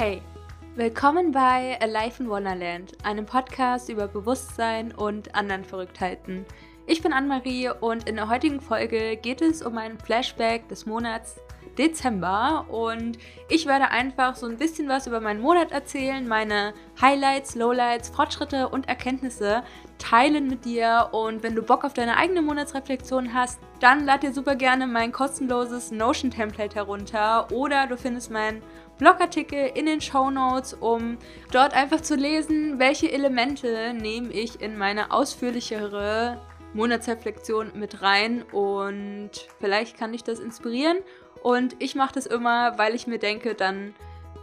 Hey, willkommen bei Alive in Wonderland, einem Podcast über Bewusstsein und anderen Verrücktheiten. Ich bin Anne-Marie und in der heutigen Folge geht es um ein Flashback des Monats Dezember und ich werde einfach so ein bisschen was über meinen Monat erzählen, meine Highlights, Lowlights, Fortschritte und Erkenntnisse teilen mit dir und wenn du Bock auf deine eigene Monatsreflexion hast, dann lad dir super gerne mein kostenloses Notion Template herunter oder du findest meinen Blogartikel in den Show Notes, um dort einfach zu lesen, welche Elemente nehme ich in meine ausführlichere Monatsreflexion mit rein und vielleicht kann dich das inspirieren. Und ich mache das immer, weil ich mir denke, dann,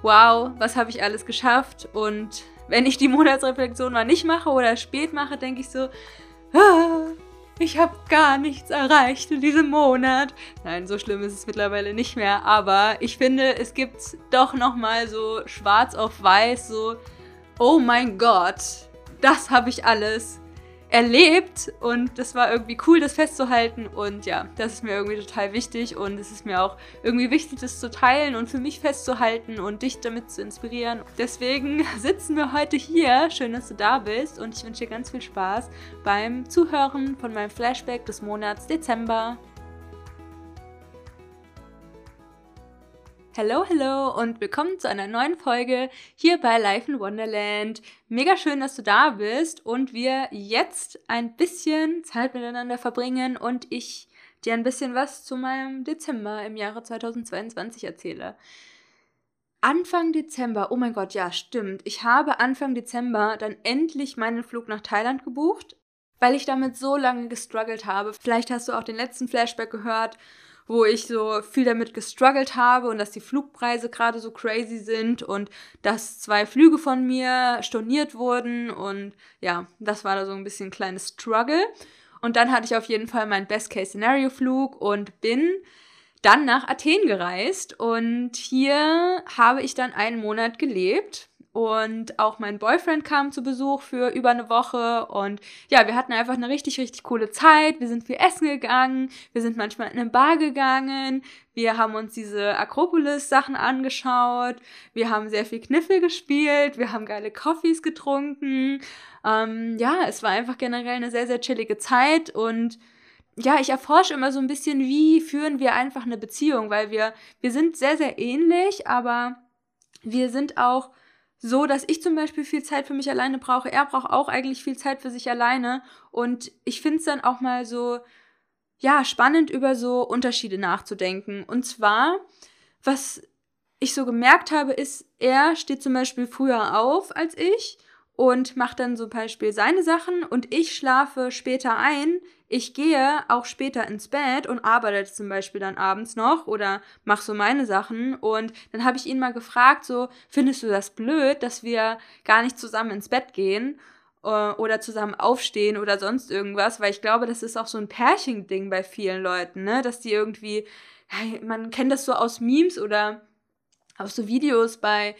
wow, was habe ich alles geschafft? Und wenn ich die Monatsreflexion mal nicht mache oder spät mache, denke ich so, ah, ich habe gar nichts erreicht in diesem Monat. Nein, so schlimm ist es mittlerweile nicht mehr, aber ich finde, es gibt doch noch mal so schwarz auf weiß so oh mein Gott, das habe ich alles erlebt und das war irgendwie cool, das festzuhalten und ja, das ist mir irgendwie total wichtig und es ist mir auch irgendwie wichtig, das zu teilen und für mich festzuhalten und dich damit zu inspirieren. Deswegen sitzen wir heute hier. Schön, dass du da bist und ich wünsche dir ganz viel Spaß beim Zuhören von meinem Flashback des Monats Dezember. Hello, hello und willkommen zu einer neuen Folge hier bei Life in Wonderland. Mega schön, dass du da bist und wir jetzt ein bisschen Zeit miteinander verbringen und ich dir ein bisschen was zu meinem Dezember im Jahre 2022 erzähle. Anfang Dezember, oh mein Gott, ja, stimmt. Ich habe Anfang Dezember dann endlich meinen Flug nach Thailand gebucht, weil ich damit so lange gestruggelt habe. Vielleicht hast du auch den letzten Flashback gehört wo ich so viel damit gestruggelt habe und dass die Flugpreise gerade so crazy sind und dass zwei Flüge von mir storniert wurden. Und ja, das war da so ein bisschen ein kleines Struggle. Und dann hatte ich auf jeden Fall meinen Best-Case-Szenario-Flug und bin dann nach Athen gereist. Und hier habe ich dann einen Monat gelebt und auch mein Boyfriend kam zu Besuch für über eine Woche. Und ja, wir hatten einfach eine richtig, richtig coole Zeit. Wir sind viel essen gegangen. Wir sind manchmal in eine Bar gegangen. Wir haben uns diese Akropolis-Sachen angeschaut. Wir haben sehr viel Kniffel gespielt. Wir haben geile Coffees getrunken. Ähm, ja, es war einfach generell eine sehr, sehr chillige Zeit. Und ja, ich erforsche immer so ein bisschen, wie führen wir einfach eine Beziehung, weil wir, wir sind sehr, sehr ähnlich, aber wir sind auch so, dass ich zum Beispiel viel Zeit für mich alleine brauche. Er braucht auch eigentlich viel Zeit für sich alleine. Und ich finde es dann auch mal so, ja, spannend über so Unterschiede nachzudenken. Und zwar, was ich so gemerkt habe, ist, er steht zum Beispiel früher auf als ich und macht dann zum Beispiel seine Sachen und ich schlafe später ein. Ich gehe auch später ins Bett und arbeite zum Beispiel dann abends noch oder mache so meine Sachen. Und dann habe ich ihn mal gefragt, so, findest du das blöd, dass wir gar nicht zusammen ins Bett gehen? Äh, oder zusammen aufstehen oder sonst irgendwas, weil ich glaube, das ist auch so ein Pärchending bei vielen Leuten, ne? Dass die irgendwie, man kennt das so aus Memes oder aus so Videos bei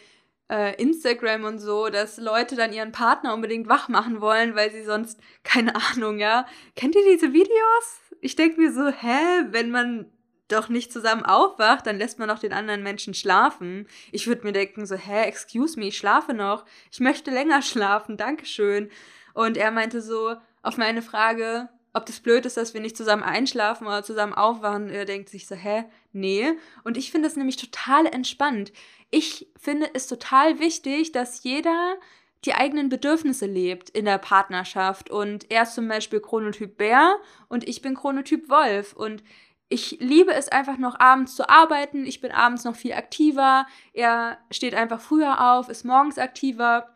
äh, Instagram und so, dass Leute dann ihren Partner unbedingt wach machen wollen, weil sie sonst, keine Ahnung, ja. Kennt ihr diese Videos? Ich denke mir so, hä, wenn man doch nicht zusammen aufwacht, dann lässt man auch den anderen Menschen schlafen. Ich würde mir denken so, hä, excuse me, ich schlafe noch. Ich möchte länger schlafen, dankeschön. Und er meinte so, auf meine Frage, ob das blöd ist, dass wir nicht zusammen einschlafen oder zusammen aufwachen, er denkt sich so, hä, nee. Und ich finde das nämlich total entspannt ich finde es total wichtig, dass jeder die eigenen Bedürfnisse lebt in der Partnerschaft. Und er ist zum Beispiel Chronotyp Bär und ich bin Chronotyp Wolf. Und ich liebe es einfach noch abends zu arbeiten. Ich bin abends noch viel aktiver. Er steht einfach früher auf, ist morgens aktiver.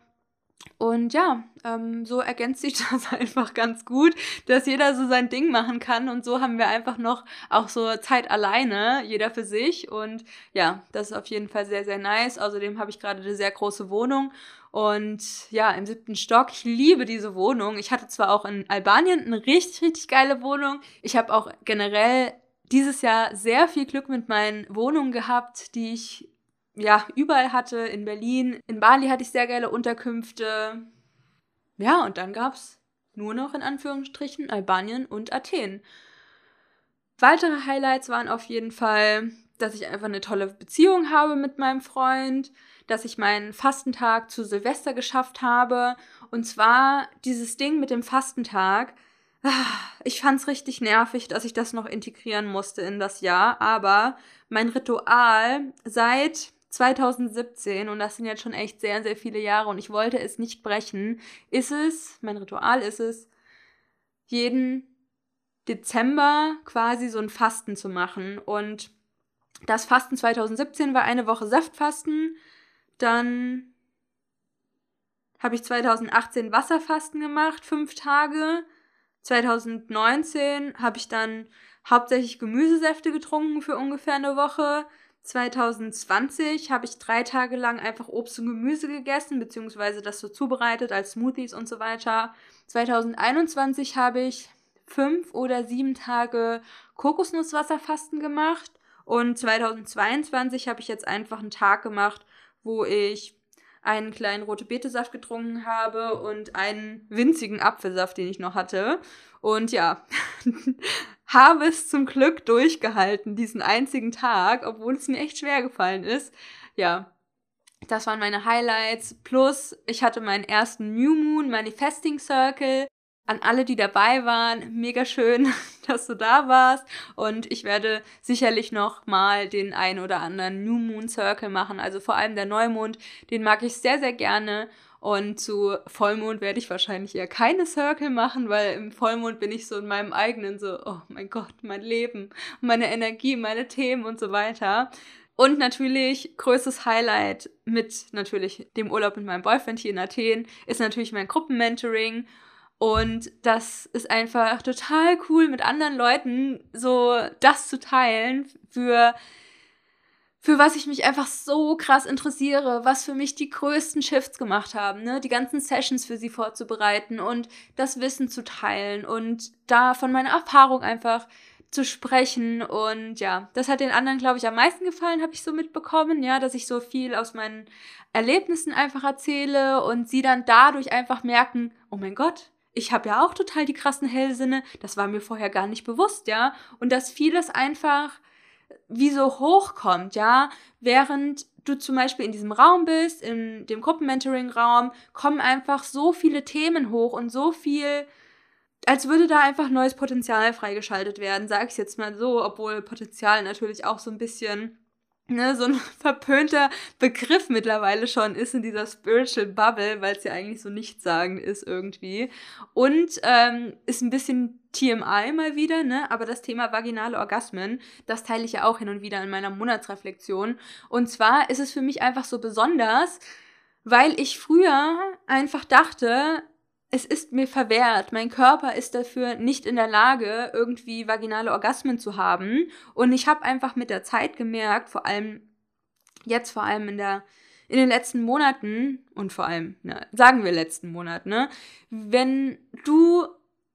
Und ja, ähm, so ergänzt sich das einfach ganz gut, dass jeder so sein Ding machen kann. Und so haben wir einfach noch auch so Zeit alleine, jeder für sich. Und ja, das ist auf jeden Fall sehr, sehr nice. Außerdem habe ich gerade eine sehr große Wohnung. Und ja, im siebten Stock. Ich liebe diese Wohnung. Ich hatte zwar auch in Albanien eine richtig, richtig geile Wohnung. Ich habe auch generell dieses Jahr sehr viel Glück mit meinen Wohnungen gehabt, die ich ja, überall hatte, in Berlin. In Bali hatte ich sehr geile Unterkünfte. Ja, und dann gab es nur noch in Anführungsstrichen Albanien und Athen. Weitere Highlights waren auf jeden Fall, dass ich einfach eine tolle Beziehung habe mit meinem Freund, dass ich meinen Fastentag zu Silvester geschafft habe. Und zwar dieses Ding mit dem Fastentag. Ah, ich fand es richtig nervig, dass ich das noch integrieren musste in das Jahr, aber mein Ritual seit 2017, und das sind jetzt schon echt sehr, sehr viele Jahre und ich wollte es nicht brechen, ist es, mein Ritual ist es, jeden Dezember quasi so ein Fasten zu machen. Und das Fasten 2017 war eine Woche Saftfasten, dann habe ich 2018 Wasserfasten gemacht, fünf Tage. 2019 habe ich dann hauptsächlich Gemüsesäfte getrunken für ungefähr eine Woche. 2020 habe ich drei Tage lang einfach Obst und Gemüse gegessen, beziehungsweise das so zubereitet als Smoothies und so weiter. 2021 habe ich fünf oder sieben Tage Kokosnusswasserfasten gemacht. Und 2022 habe ich jetzt einfach einen Tag gemacht, wo ich einen kleinen rote Betesaft getrunken habe und einen winzigen Apfelsaft, den ich noch hatte. Und ja, habe es zum Glück durchgehalten, diesen einzigen Tag, obwohl es mir echt schwer gefallen ist. Ja, das waren meine Highlights. Plus, ich hatte meinen ersten New Moon Manifesting Circle an alle, die dabei waren, mega schön, dass du da warst. Und ich werde sicherlich noch mal den ein oder anderen New Moon Circle machen. Also vor allem der Neumond, den mag ich sehr, sehr gerne. Und zu Vollmond werde ich wahrscheinlich eher keine Circle machen, weil im Vollmond bin ich so in meinem eigenen so, oh mein Gott, mein Leben, meine Energie, meine Themen und so weiter. Und natürlich größtes Highlight mit natürlich dem Urlaub mit meinem Boyfriend hier in Athen ist natürlich mein Gruppenmentoring. Und das ist einfach total cool, mit anderen Leuten so das zu teilen, für, für was ich mich einfach so krass interessiere, was für mich die größten Shifts gemacht haben, ne? Die ganzen Sessions für sie vorzubereiten und das Wissen zu teilen und da von meiner Erfahrung einfach zu sprechen und ja, das hat den anderen, glaube ich, am meisten gefallen, habe ich so mitbekommen, ja, dass ich so viel aus meinen Erlebnissen einfach erzähle und sie dann dadurch einfach merken, oh mein Gott, ich habe ja auch total die krassen Hellsinne, das war mir vorher gar nicht bewusst, ja. Und dass vieles einfach wie so hochkommt, ja, während du zum Beispiel in diesem Raum bist, in dem Gruppenmentoring-Raum, kommen einfach so viele Themen hoch und so viel, als würde da einfach neues Potenzial freigeschaltet werden, sag ich jetzt mal so, obwohl Potenzial natürlich auch so ein bisschen ne, so ein verpönter Begriff mittlerweile schon ist in dieser Spiritual Bubble, weil es ja eigentlich so nichtssagend ist irgendwie. Und ähm, ist ein bisschen TMI mal wieder, ne? Aber das Thema vaginale Orgasmen, das teile ich ja auch hin und wieder in meiner Monatsreflexion. Und zwar ist es für mich einfach so besonders, weil ich früher einfach dachte, es ist mir verwehrt. Mein Körper ist dafür nicht in der Lage, irgendwie vaginale Orgasmen zu haben. Und ich habe einfach mit der Zeit gemerkt, vor allem jetzt, vor allem in der in den letzten Monaten und vor allem, ne, sagen wir letzten Monat, ne, wenn du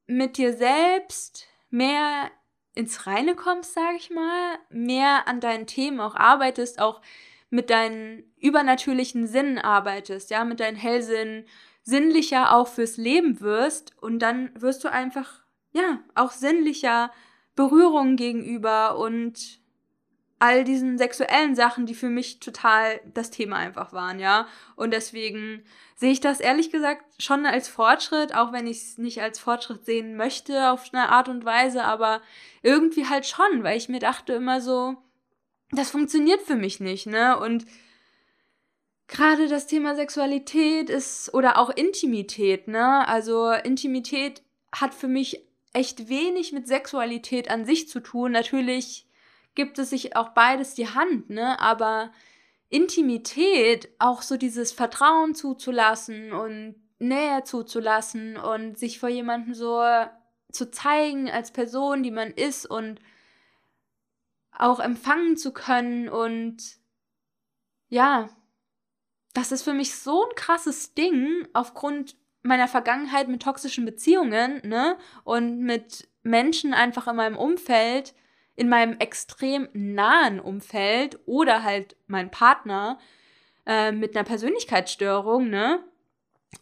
mit dir selbst mehr ins Reine kommst, sage ich mal, mehr an deinen Themen auch arbeitest, auch mit deinen übernatürlichen Sinnen arbeitest, ja, mit deinen Hellsinn, sinnlicher auch fürs Leben wirst und dann wirst du einfach, ja, auch sinnlicher Berührungen gegenüber und all diesen sexuellen Sachen, die für mich total das Thema einfach waren, ja. Und deswegen sehe ich das ehrlich gesagt schon als Fortschritt, auch wenn ich es nicht als Fortschritt sehen möchte auf eine Art und Weise, aber irgendwie halt schon, weil ich mir dachte immer so, das funktioniert für mich nicht, ne? Und gerade das Thema Sexualität ist oder auch Intimität, ne? Also Intimität hat für mich echt wenig mit Sexualität an sich zu tun. Natürlich gibt es sich auch beides die Hand, ne? Aber Intimität, auch so dieses Vertrauen zuzulassen und Nähe zuzulassen und sich vor jemandem so zu zeigen als Person, die man ist und auch empfangen zu können und ja, das ist für mich so ein krasses Ding aufgrund meiner Vergangenheit mit toxischen Beziehungen, ne? Und mit Menschen einfach in meinem Umfeld, in meinem extrem nahen Umfeld oder halt mein Partner äh, mit einer Persönlichkeitsstörung, ne?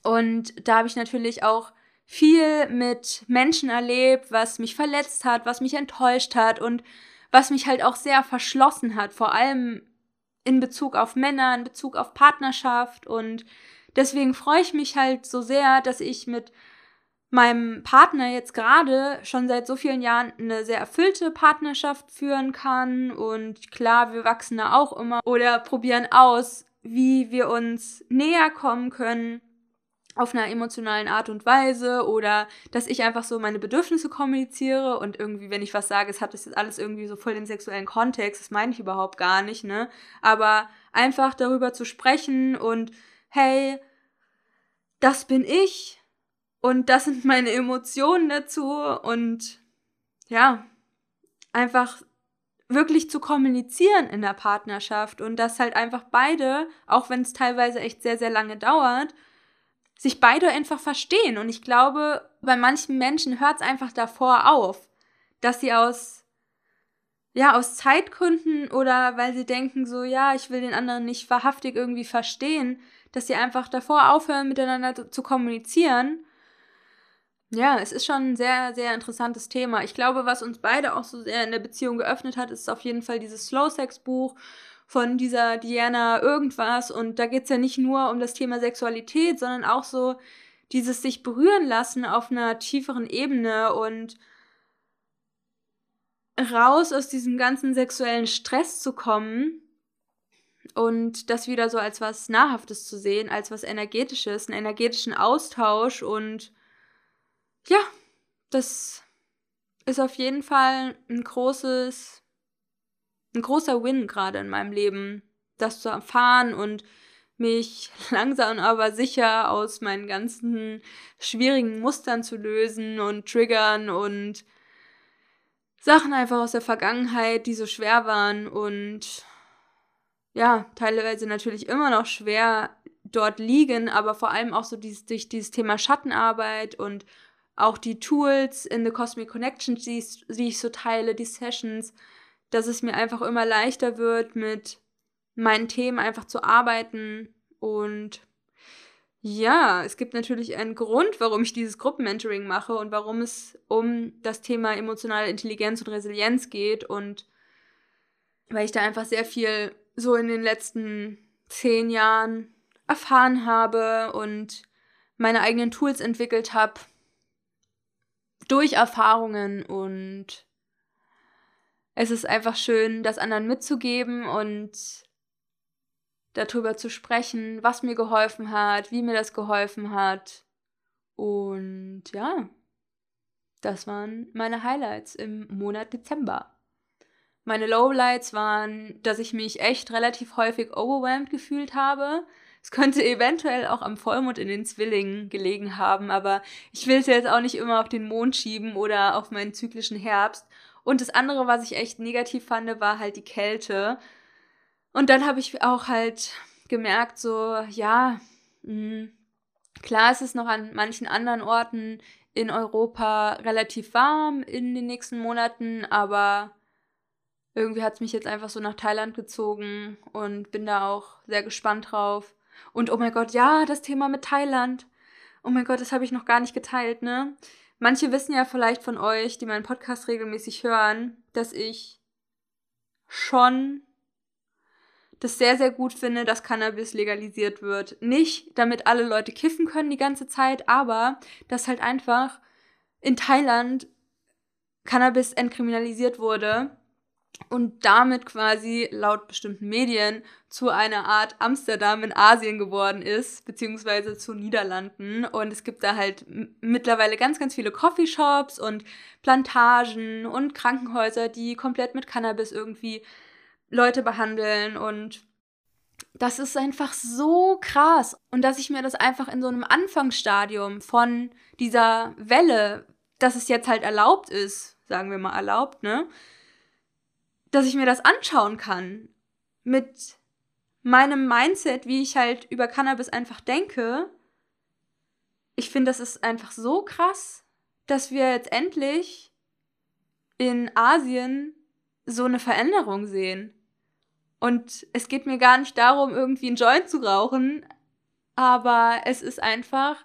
Und da habe ich natürlich auch viel mit Menschen erlebt, was mich verletzt hat, was mich enttäuscht hat und was mich halt auch sehr verschlossen hat, vor allem in Bezug auf Männer, in Bezug auf Partnerschaft. Und deswegen freue ich mich halt so sehr, dass ich mit meinem Partner jetzt gerade schon seit so vielen Jahren eine sehr erfüllte Partnerschaft führen kann. Und klar, wir wachsen da auch immer oder probieren aus, wie wir uns näher kommen können auf einer emotionalen Art und Weise oder dass ich einfach so meine Bedürfnisse kommuniziere und irgendwie, wenn ich was sage, es hat das jetzt alles irgendwie so voll den sexuellen Kontext, das meine ich überhaupt gar nicht, ne? Aber einfach darüber zu sprechen und hey, das bin ich und das sind meine Emotionen dazu und ja, einfach wirklich zu kommunizieren in der Partnerschaft und dass halt einfach beide, auch wenn es teilweise echt sehr, sehr lange dauert, sich beide einfach verstehen. Und ich glaube, bei manchen Menschen hört es einfach davor auf, dass sie aus, ja, aus Zeitgründen oder weil sie denken so, ja, ich will den anderen nicht wahrhaftig irgendwie verstehen, dass sie einfach davor aufhören, miteinander zu kommunizieren. Ja, es ist schon ein sehr, sehr interessantes Thema. Ich glaube, was uns beide auch so sehr in der Beziehung geöffnet hat, ist auf jeden Fall dieses Slow Sex Buch von dieser Diana irgendwas. Und da geht es ja nicht nur um das Thema Sexualität, sondern auch so dieses sich berühren lassen auf einer tieferen Ebene und raus aus diesem ganzen sexuellen Stress zu kommen und das wieder so als was Nahrhaftes zu sehen, als was Energetisches, einen energetischen Austausch und ja, das ist auf jeden Fall ein großes ein großer Win gerade in meinem Leben, das zu erfahren und mich langsam aber sicher aus meinen ganzen schwierigen Mustern zu lösen und Triggern und Sachen einfach aus der Vergangenheit, die so schwer waren und ja, teilweise natürlich immer noch schwer dort liegen, aber vor allem auch so dieses, durch dieses Thema Schattenarbeit und auch die Tools in The Cosmic Connections, die die ich so teile, die Sessions, dass es mir einfach immer leichter wird, mit meinen Themen einfach zu arbeiten. Und ja, es gibt natürlich einen Grund, warum ich dieses Gruppenmentoring mache und warum es um das Thema emotionale Intelligenz und Resilienz geht. Und weil ich da einfach sehr viel so in den letzten zehn Jahren erfahren habe und meine eigenen Tools entwickelt habe durch Erfahrungen und es ist einfach schön, das anderen mitzugeben und darüber zu sprechen, was mir geholfen hat, wie mir das geholfen hat. Und ja, das waren meine Highlights im Monat Dezember. Meine Lowlights waren, dass ich mich echt relativ häufig overwhelmed gefühlt habe. Es könnte eventuell auch am Vollmond in den Zwillingen gelegen haben, aber ich will es jetzt auch nicht immer auf den Mond schieben oder auf meinen zyklischen Herbst. Und das andere, was ich echt negativ fand, war halt die Kälte. Und dann habe ich auch halt gemerkt, so, ja, mh, hm, klar ist es noch an manchen anderen Orten in Europa relativ warm in den nächsten Monaten, aber irgendwie hat es mich jetzt einfach so nach Thailand gezogen und bin da auch sehr gespannt drauf. Und oh mein Gott, ja, das Thema mit Thailand. Oh mein Gott, das habe ich noch gar nicht geteilt, ne? Manche wissen ja vielleicht von euch, die meinen Podcast regelmäßig hören, dass ich schon das sehr, sehr gut finde, dass Cannabis legalisiert wird. Nicht, damit alle Leute kiffen können die ganze Zeit, aber dass halt einfach in Thailand Cannabis entkriminalisiert wurde und damit quasi laut bestimmten Medien zu einer Art Amsterdam in Asien geworden ist, beziehungsweise zu Niederlanden. Und es gibt da halt mittlerweile ganz, ganz viele Coffeeshops und Plantagen und Krankenhäuser, die komplett mit Cannabis irgendwie Leute behandeln und das ist einfach so krass. Und dass ich mir das einfach in so einem Anfangsstadium von dieser Welle, dass es jetzt halt erlaubt ist, sagen wir mal erlaubt, ne? Dass ich mir das anschauen kann mit meinem Mindset, wie ich halt über Cannabis einfach denke. Ich finde, das ist einfach so krass, dass wir jetzt endlich in Asien so eine Veränderung sehen. Und es geht mir gar nicht darum, irgendwie einen Joint zu rauchen, aber es ist einfach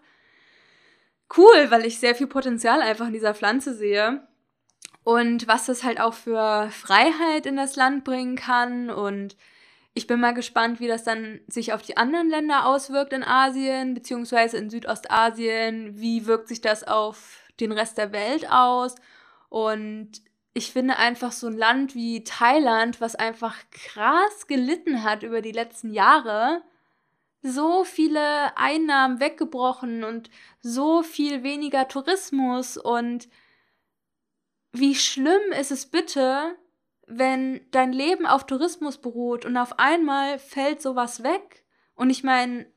cool, weil ich sehr viel Potenzial einfach in dieser Pflanze sehe. Und was das halt auch für Freiheit in das Land bringen kann. Und ich bin mal gespannt, wie das dann sich auf die anderen Länder auswirkt in Asien, beziehungsweise in Südostasien. Wie wirkt sich das auf den Rest der Welt aus? Und ich finde einfach so ein Land wie Thailand, was einfach krass gelitten hat über die letzten Jahre, so viele Einnahmen weggebrochen und so viel weniger Tourismus und wie schlimm ist es bitte, wenn dein Leben auf Tourismus beruht und auf einmal fällt sowas weg? Und ich meine,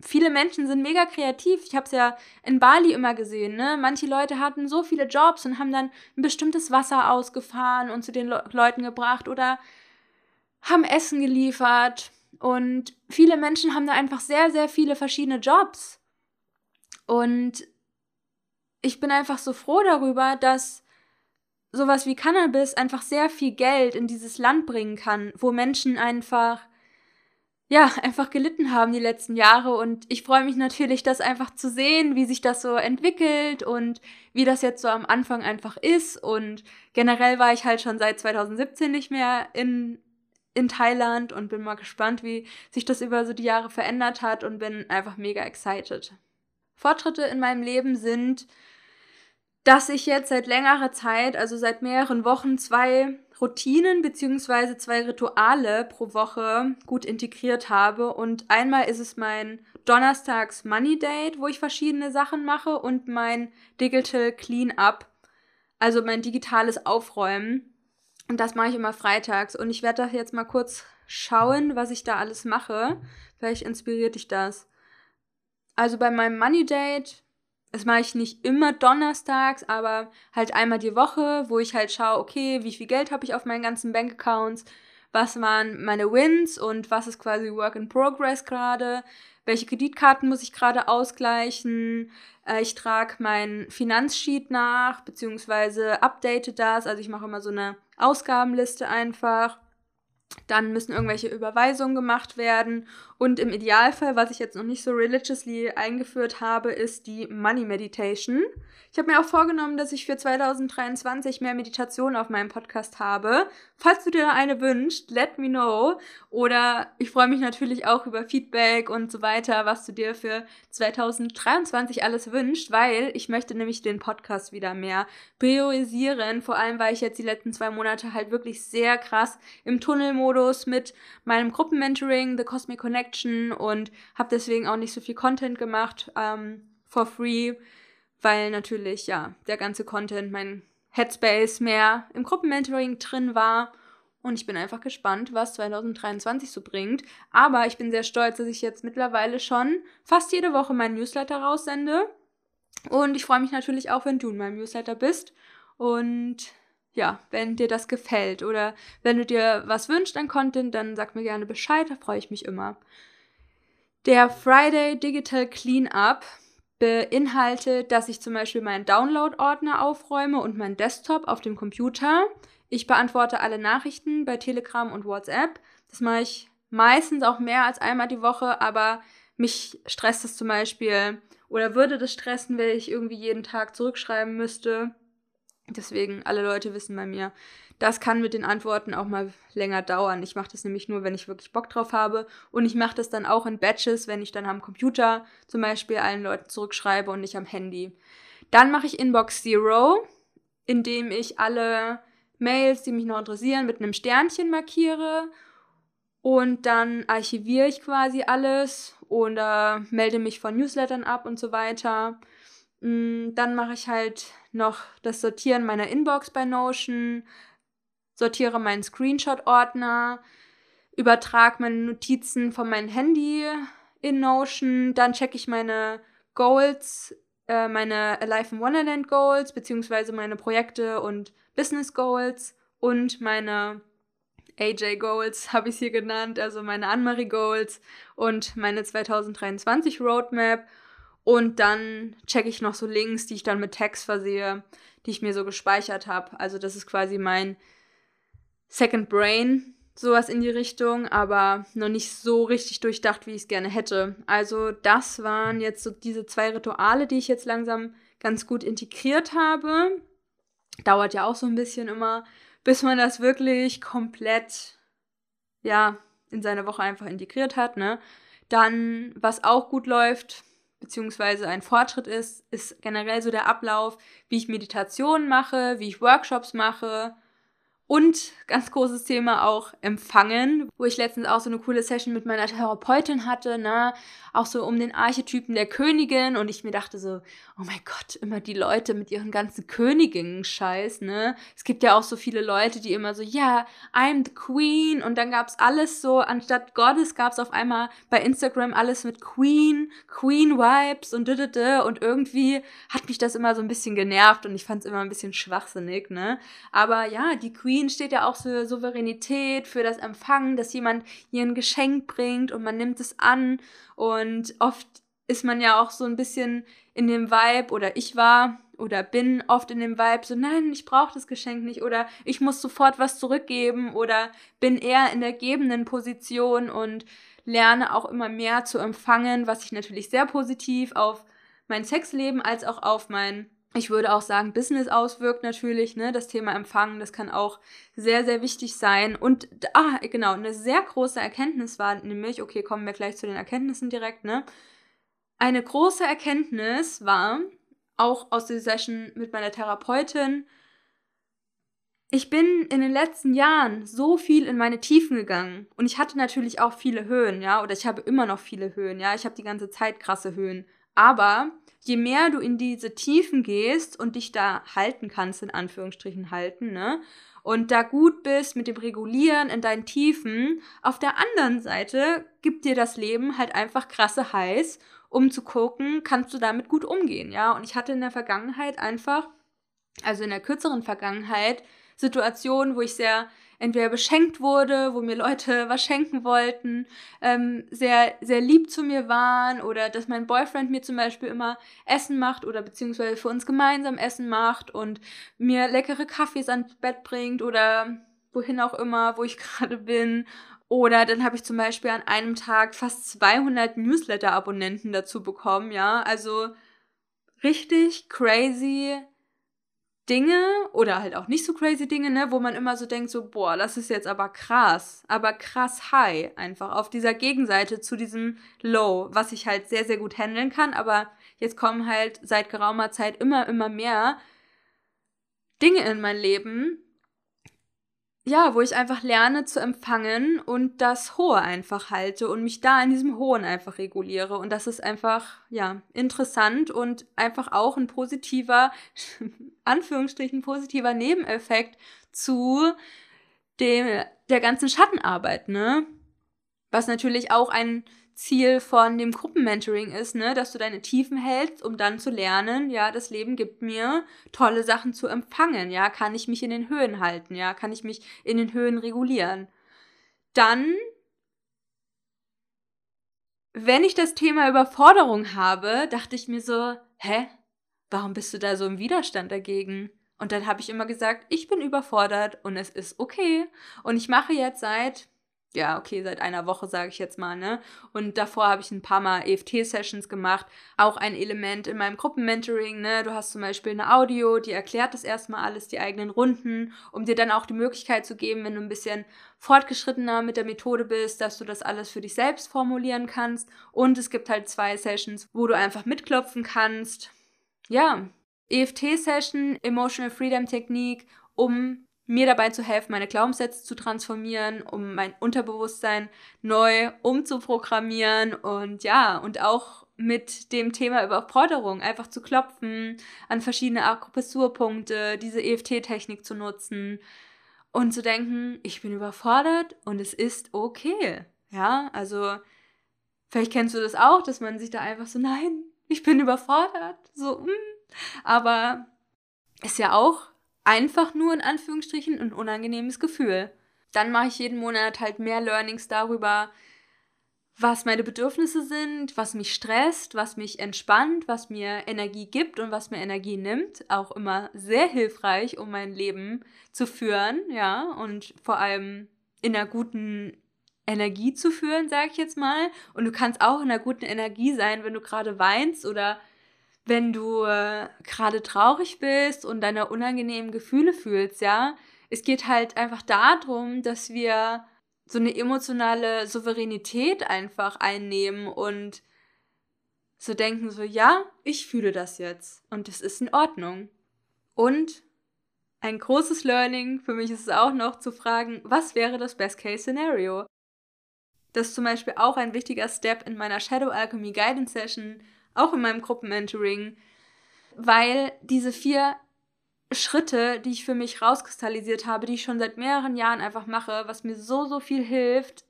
viele Menschen sind mega kreativ. Ich habe es ja in Bali immer gesehen. Ne? Manche Leute hatten so viele Jobs und haben dann ein bestimmtes Wasser ausgefahren und zu den Le Leuten gebracht oder haben Essen geliefert. Und viele Menschen haben da einfach sehr, sehr viele verschiedene Jobs. Und ich bin einfach so froh darüber, dass sowas wie Cannabis einfach sehr viel Geld in dieses Land bringen kann, wo Menschen einfach ja, einfach gelitten haben die letzten Jahre und ich freue mich natürlich, das einfach zu sehen, wie sich das so entwickelt und wie das jetzt so am Anfang einfach ist und generell war ich halt schon seit 2017 nicht mehr in in Thailand und bin mal gespannt, wie sich das über so die Jahre verändert hat und bin einfach mega excited. Fortschritte in meinem Leben sind dass ich jetzt seit längerer Zeit, also seit mehreren Wochen, zwei Routinen beziehungsweise zwei Rituale pro Woche gut integriert habe. Und einmal ist es mein Donnerstags Money Date, wo ich verschiedene Sachen mache, und mein Digital Clean-up, also mein digitales Aufräumen. Und das mache ich immer freitags. Und ich werde da jetzt mal kurz schauen, was ich da alles mache. Vielleicht inspiriert dich das. Also bei meinem Money Date das mache ich nicht immer donnerstags, aber halt einmal die Woche, wo ich halt schaue, okay, wie viel Geld habe ich auf meinen ganzen Bankaccounts, was waren meine Wins und was ist quasi Work in Progress gerade, welche Kreditkarten muss ich gerade ausgleichen. Äh, ich trage mein Finanzsheet nach, beziehungsweise update das, also ich mache immer so eine Ausgabenliste einfach. Dann müssen irgendwelche Überweisungen gemacht werden. Und im Idealfall, was ich jetzt noch nicht so religiously eingeführt habe, ist die Money Meditation. Ich habe mir auch vorgenommen, dass ich für 2023 mehr Meditation auf meinem Podcast habe. Falls du dir eine wünschst, let me know. Oder ich freue mich natürlich auch über Feedback und so weiter, was du dir für 2023 alles wünschst, weil ich möchte nämlich den Podcast wieder mehr priorisieren. Vor allem, weil ich jetzt die letzten zwei Monate halt wirklich sehr krass im Tunnelmodus mit meinem Gruppenmentoring, The Cosmic Connection und habe deswegen auch nicht so viel Content gemacht ähm, for free weil natürlich ja der ganze Content, mein Headspace mehr im Gruppenmentoring drin war. Und ich bin einfach gespannt, was 2023 so bringt. Aber ich bin sehr stolz, dass ich jetzt mittlerweile schon fast jede Woche meinen Newsletter raussende. Und ich freue mich natürlich auch, wenn du in meinem Newsletter bist. Und ja, wenn dir das gefällt oder wenn du dir was wünschst an Content, dann sag mir gerne Bescheid, da freue ich mich immer. Der Friday Digital Cleanup beinhaltet, dass ich zum Beispiel meinen Download-Ordner aufräume und meinen Desktop auf dem Computer. Ich beantworte alle Nachrichten bei Telegram und WhatsApp. Das mache ich meistens auch mehr als einmal die Woche, aber mich stresst es zum Beispiel oder würde das stressen, wenn ich irgendwie jeden Tag zurückschreiben müsste. Deswegen, alle Leute wissen bei mir, das kann mit den Antworten auch mal länger dauern. Ich mache das nämlich nur, wenn ich wirklich Bock drauf habe. Und ich mache das dann auch in Batches, wenn ich dann am Computer zum Beispiel allen Leuten zurückschreibe und nicht am Handy. Dann mache ich Inbox Zero, indem ich alle Mails, die mich noch interessieren, mit einem Sternchen markiere. Und dann archiviere ich quasi alles oder melde mich von Newslettern ab und so weiter. Mm, dann mache ich halt noch das Sortieren meiner Inbox bei Notion, sortiere meinen Screenshot-Ordner, übertrage meine Notizen von meinem Handy in Notion, dann checke ich meine Goals, äh, meine Alive in Wonderland Goals, beziehungsweise meine Projekte und Business Goals und meine AJ Goals habe ich hier genannt, also meine Anmarie Goals und meine 2023 Roadmap. Und dann checke ich noch so Links, die ich dann mit Text versehe, die ich mir so gespeichert habe. Also das ist quasi mein Second Brain, sowas in die Richtung, aber noch nicht so richtig durchdacht, wie ich es gerne hätte. Also das waren jetzt so diese zwei Rituale, die ich jetzt langsam ganz gut integriert habe. Dauert ja auch so ein bisschen immer, bis man das wirklich komplett, ja, in seine Woche einfach integriert hat, ne? Dann, was auch gut läuft, beziehungsweise ein Fortschritt ist, ist generell so der Ablauf, wie ich Meditationen mache, wie ich Workshops mache, und ganz großes Thema auch Empfangen, wo ich letztens auch so eine coole Session mit meiner Therapeutin hatte, ne? Auch so um den Archetypen der Königin und ich mir dachte so, oh mein Gott, immer die Leute mit ihren ganzen Königinnen-Scheiß, ne? Es gibt ja auch so viele Leute, die immer so, ja, I'm the Queen und dann gab's alles so, anstatt Gottes gab's auf einmal bei Instagram alles mit Queen, Queen-Vibes und dödödö und irgendwie hat mich das immer so ein bisschen genervt und ich fand's immer ein bisschen schwachsinnig, ne? Aber ja, die Queen Queen steht ja auch für Souveränität, für das Empfangen, dass jemand ihr ein Geschenk bringt und man nimmt es an. Und oft ist man ja auch so ein bisschen in dem Vibe, oder ich war oder bin oft in dem Vibe, so nein, ich brauche das Geschenk nicht oder ich muss sofort was zurückgeben oder bin eher in der gebenden Position und lerne auch immer mehr zu empfangen, was sich natürlich sehr positiv auf mein Sexleben als auch auf mein ich würde auch sagen, Business auswirkt natürlich, ne, das Thema Empfangen, das kann auch sehr, sehr wichtig sein. Und, ah, genau, eine sehr große Erkenntnis war nämlich, okay, kommen wir gleich zu den Erkenntnissen direkt, ne. Eine große Erkenntnis war, auch aus der Session mit meiner Therapeutin, ich bin in den letzten Jahren so viel in meine Tiefen gegangen und ich hatte natürlich auch viele Höhen, ja, oder ich habe immer noch viele Höhen, ja, ich habe die ganze Zeit krasse Höhen, aber je mehr du in diese Tiefen gehst und dich da halten kannst, in Anführungsstrichen halten, ne? Und da gut bist mit dem Regulieren in deinen Tiefen, auf der anderen Seite gibt dir das Leben halt einfach krasse Heiß, um zu gucken, kannst du damit gut umgehen, ja? Und ich hatte in der Vergangenheit einfach, also in der kürzeren Vergangenheit, Situationen, wo ich sehr entweder beschenkt wurde, wo mir Leute was schenken wollten, ähm, sehr, sehr lieb zu mir waren oder dass mein Boyfriend mir zum Beispiel immer Essen macht oder beziehungsweise für uns gemeinsam Essen macht und mir leckere Kaffees ans Bett bringt oder wohin auch immer, wo ich gerade bin. Oder dann habe ich zum Beispiel an einem Tag fast 200 Newsletter-Abonnenten dazu bekommen, ja. Also richtig crazy Dinge oder halt auch nicht so crazy Dinge, ne, wo man immer so denkt, so, boah, das ist jetzt aber krass, aber krass high einfach auf dieser Gegenseite zu diesem Low, was ich halt sehr, sehr gut handeln kann, aber jetzt kommen halt seit geraumer Zeit immer, immer mehr Dinge in mein Leben, ja, wo ich einfach lerne zu empfangen und das Hohe einfach halte und mich da in diesem Hohen einfach reguliere. Und das ist einfach, ja, interessant und einfach auch ein positiver, Anführungsstrichen, positiver Nebeneffekt zu dem, der ganzen Schattenarbeit, ne? Was natürlich auch ein Ziel von dem Gruppenmentoring ist, ne, dass du deine Tiefen hältst, um dann zu lernen, ja, das Leben gibt mir tolle Sachen zu empfangen, ja, kann ich mich in den Höhen halten, ja, kann ich mich in den Höhen regulieren. Dann, wenn ich das Thema Überforderung habe, dachte ich mir so, hä, warum bist du da so im Widerstand dagegen? Und dann habe ich immer gesagt, ich bin überfordert und es ist okay. Und ich mache jetzt seit ja, okay, seit einer Woche sage ich jetzt mal, ne? Und davor habe ich ein paar Mal EFT-Sessions gemacht. Auch ein Element in meinem Gruppenmentoring, ne? Du hast zum Beispiel eine Audio, die erklärt das erstmal alles, die eigenen Runden, um dir dann auch die Möglichkeit zu geben, wenn du ein bisschen fortgeschrittener mit der Methode bist, dass du das alles für dich selbst formulieren kannst. Und es gibt halt zwei Sessions, wo du einfach mitklopfen kannst. Ja, EFT-Session, Emotional Freedom Technik, um mir dabei zu helfen, meine Glaubenssätze zu transformieren, um mein Unterbewusstsein neu umzuprogrammieren und ja, und auch mit dem Thema Überforderung einfach zu klopfen, an verschiedene Akupressurpunkte, diese EFT-Technik zu nutzen und zu denken, ich bin überfordert und es ist okay. Ja, also vielleicht kennst du das auch, dass man sich da einfach so, nein, ich bin überfordert, so, mm. aber ist ja auch einfach nur in Anführungsstrichen ein unangenehmes Gefühl. Dann mache ich jeden Monat halt mehr Learnings darüber, was meine Bedürfnisse sind, was mich stresst, was mich entspannt, was mir Energie gibt und was mir Energie nimmt. Auch immer sehr hilfreich, um mein Leben zu führen, ja, und vor allem in einer guten Energie zu führen, sage ich jetzt mal. Und du kannst auch in einer guten Energie sein, wenn du gerade weinst oder wenn du äh, gerade traurig bist und deine unangenehmen Gefühle fühlst, ja. Es geht halt einfach darum, dass wir so eine emotionale Souveränität einfach einnehmen und so denken so, ja, ich fühle das jetzt und es ist in Ordnung. Und ein großes Learning für mich ist es auch noch zu fragen, was wäre das Best-Case-Szenario? Das ist zum Beispiel auch ein wichtiger Step in meiner Shadow Alchemy Guidance Session, auch in meinem Gruppenmentoring, weil diese vier Schritte, die ich für mich rauskristallisiert habe, die ich schon seit mehreren Jahren einfach mache, was mir so, so viel hilft,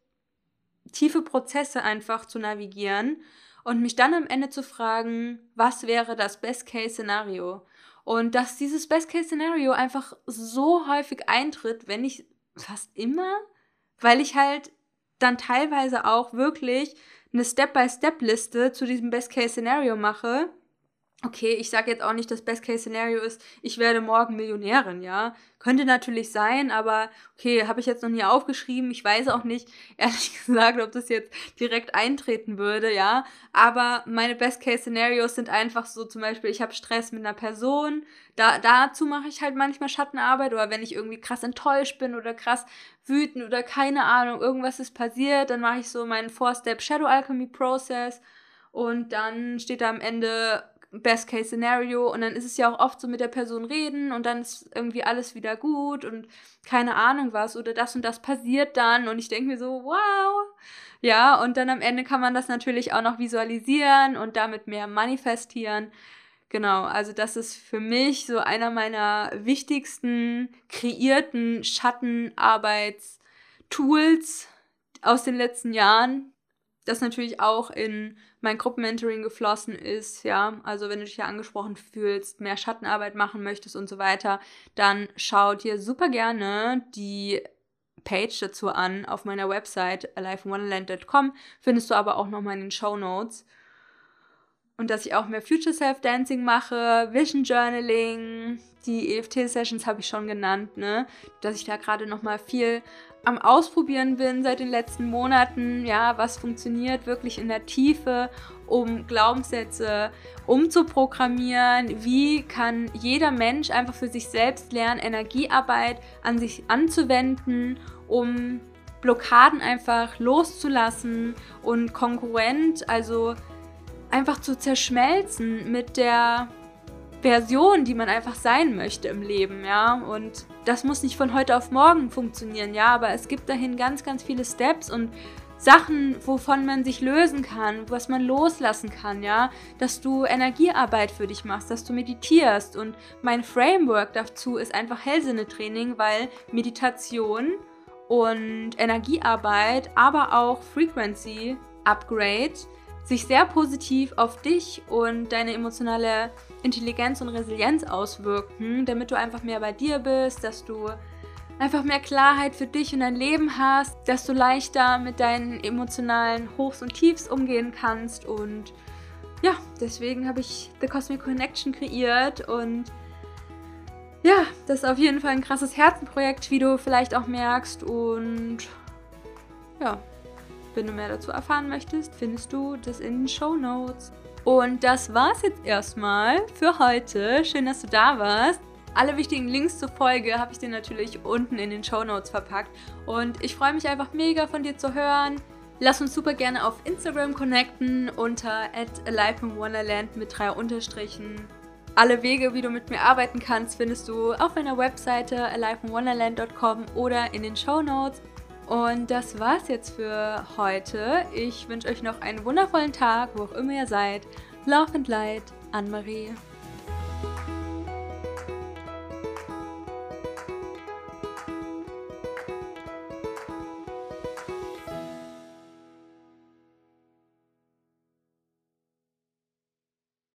tiefe Prozesse einfach zu navigieren und mich dann am Ende zu fragen, was wäre das Best-Case-Szenario? Und dass dieses Best-Case-Szenario einfach so häufig eintritt, wenn nicht fast immer, weil ich halt dann teilweise auch wirklich eine Step-by-Step-Liste zu diesem Best-Case-Szenario mache okay, ich sage jetzt auch nicht, das Best-Case-Szenario ist, ich werde morgen Millionärin, ja. Könnte natürlich sein, aber okay, habe ich jetzt noch nie aufgeschrieben. Ich weiß auch nicht, ehrlich gesagt, ob das jetzt direkt eintreten würde, ja. Aber meine Best-Case-Szenarios sind einfach so, zum Beispiel, ich habe Stress mit einer Person. Da, dazu mache ich halt manchmal Schattenarbeit oder wenn ich irgendwie krass enttäuscht bin oder krass wütend oder keine Ahnung, irgendwas ist passiert, dann mache ich so meinen Four-Step Shadow Alchemy Process. Und dann steht da am Ende Best-Case-Szenario und dann ist es ja auch oft so mit der Person reden und dann ist irgendwie alles wieder gut und keine Ahnung was oder das und das passiert dann und ich denke mir so, wow. Ja, und dann am Ende kann man das natürlich auch noch visualisieren und damit mehr manifestieren. Genau, also das ist für mich so einer meiner wichtigsten kreierten Schattenarbeitstools aus den letzten Jahren, das natürlich auch in mein Gruppenmentoring geflossen ist, ja, also wenn du dich ja angesprochen fühlst, mehr Schattenarbeit machen möchtest und so weiter, dann schau dir super gerne die Page dazu an auf meiner Website alivewonderland.com, findest du aber auch nochmal in den Show Notes. Und dass ich auch mehr Future Self Dancing mache, Vision Journaling, die EFT-Sessions habe ich schon genannt, ne? Dass ich da gerade nochmal viel am Ausprobieren bin seit den letzten Monaten, ja, was funktioniert wirklich in der Tiefe, um Glaubenssätze umzuprogrammieren, wie kann jeder Mensch einfach für sich selbst lernen, Energiearbeit an sich anzuwenden, um Blockaden einfach loszulassen und konkurrent, also einfach zu zerschmelzen mit der Version, die man einfach sein möchte im Leben, ja. Und das muss nicht von heute auf morgen funktionieren, ja, aber es gibt dahin ganz, ganz viele Steps und Sachen, wovon man sich lösen kann, was man loslassen kann, ja, dass du Energiearbeit für dich machst, dass du meditierst. Und mein Framework dazu ist einfach Hellsinnetraining, weil Meditation und Energiearbeit, aber auch Frequency Upgrade sich sehr positiv auf dich und deine emotionale Intelligenz und Resilienz auswirken, damit du einfach mehr bei dir bist, dass du einfach mehr Klarheit für dich und dein Leben hast, dass du leichter mit deinen emotionalen Hochs und Tiefs umgehen kannst. Und ja, deswegen habe ich The Cosmic Connection kreiert. Und ja, das ist auf jeden Fall ein krasses Herzenprojekt, wie du vielleicht auch merkst. Und ja, wenn du mehr dazu erfahren möchtest, findest du das in den Show Notes. Und das war's jetzt erstmal für heute. Schön, dass du da warst. Alle wichtigen Links zur Folge habe ich dir natürlich unten in den Show Notes verpackt. Und ich freue mich einfach mega von dir zu hören. Lass uns super gerne auf Instagram connecten unter @aliveinwonderland mit drei Unterstrichen. Alle Wege, wie du mit mir arbeiten kannst, findest du auf meiner Webseite aliveinwonderland.com oder in den Show Notes. Und das war's jetzt für heute. Ich wünsche euch noch einen wundervollen Tag, wo auch immer ihr seid. And Light, Anne-Marie.